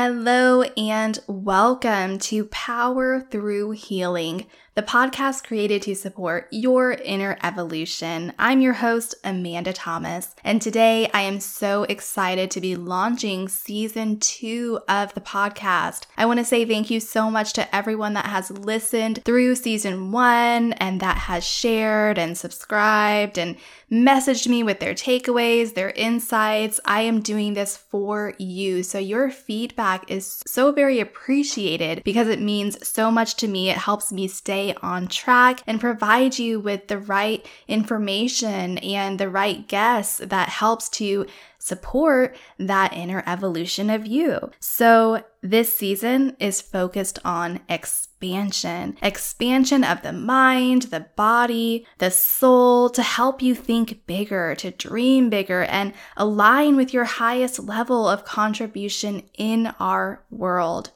Hello and welcome to Power Through Healing, the podcast created to support your inner evolution. I'm your host, Amanda Thomas, and today I am so excited to be launching season two of the podcast. I want to say thank you so much to everyone that has listened through season one and that has shared and subscribed and messaged me with their takeaways, their insights. I am doing this for you. So your feedback is so very appreciated because it means so much to me. It helps me stay on track and provide you with the right information and the right guests that helps to support that inner evolution of you. So, this season is focused on expansion expansion of the mind, the body, the soul to help you think bigger, to dream bigger, and align with your highest level of contribution in our world.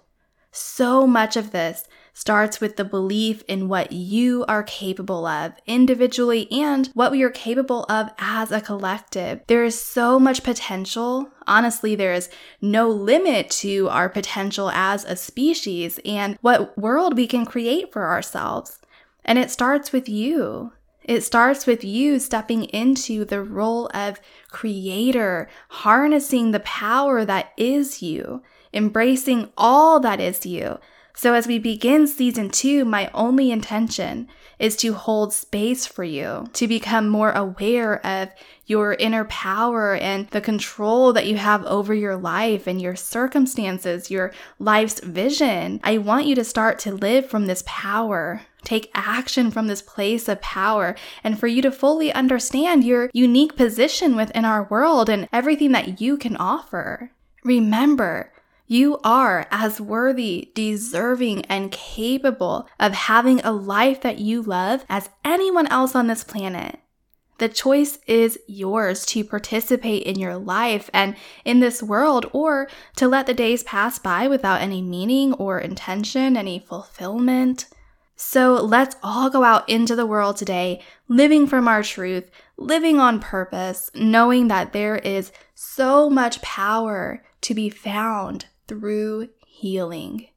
So much of this starts with the belief in what you are capable of individually and what we are capable of as a collective. There is so much potential. Honestly, there is no limit to our potential as a species and what world we can create for ourselves. And it starts with you. It starts with you stepping into the role of creator, harnessing the power that is you, embracing all that is you, so, as we begin season two, my only intention is to hold space for you, to become more aware of your inner power and the control that you have over your life and your circumstances, your life's vision. I want you to start to live from this power. Take action from this place of power and for you to fully understand your unique position within our world and everything that you can offer. Remember, you are as worthy, deserving, and capable of having a life that you love as anyone else on this planet. The choice is yours to participate in your life and in this world, or to let the days pass by without any meaning or intention, any fulfillment. So let's all go out into the world today, living from our truth, living on purpose, knowing that there is so much power to be found through healing.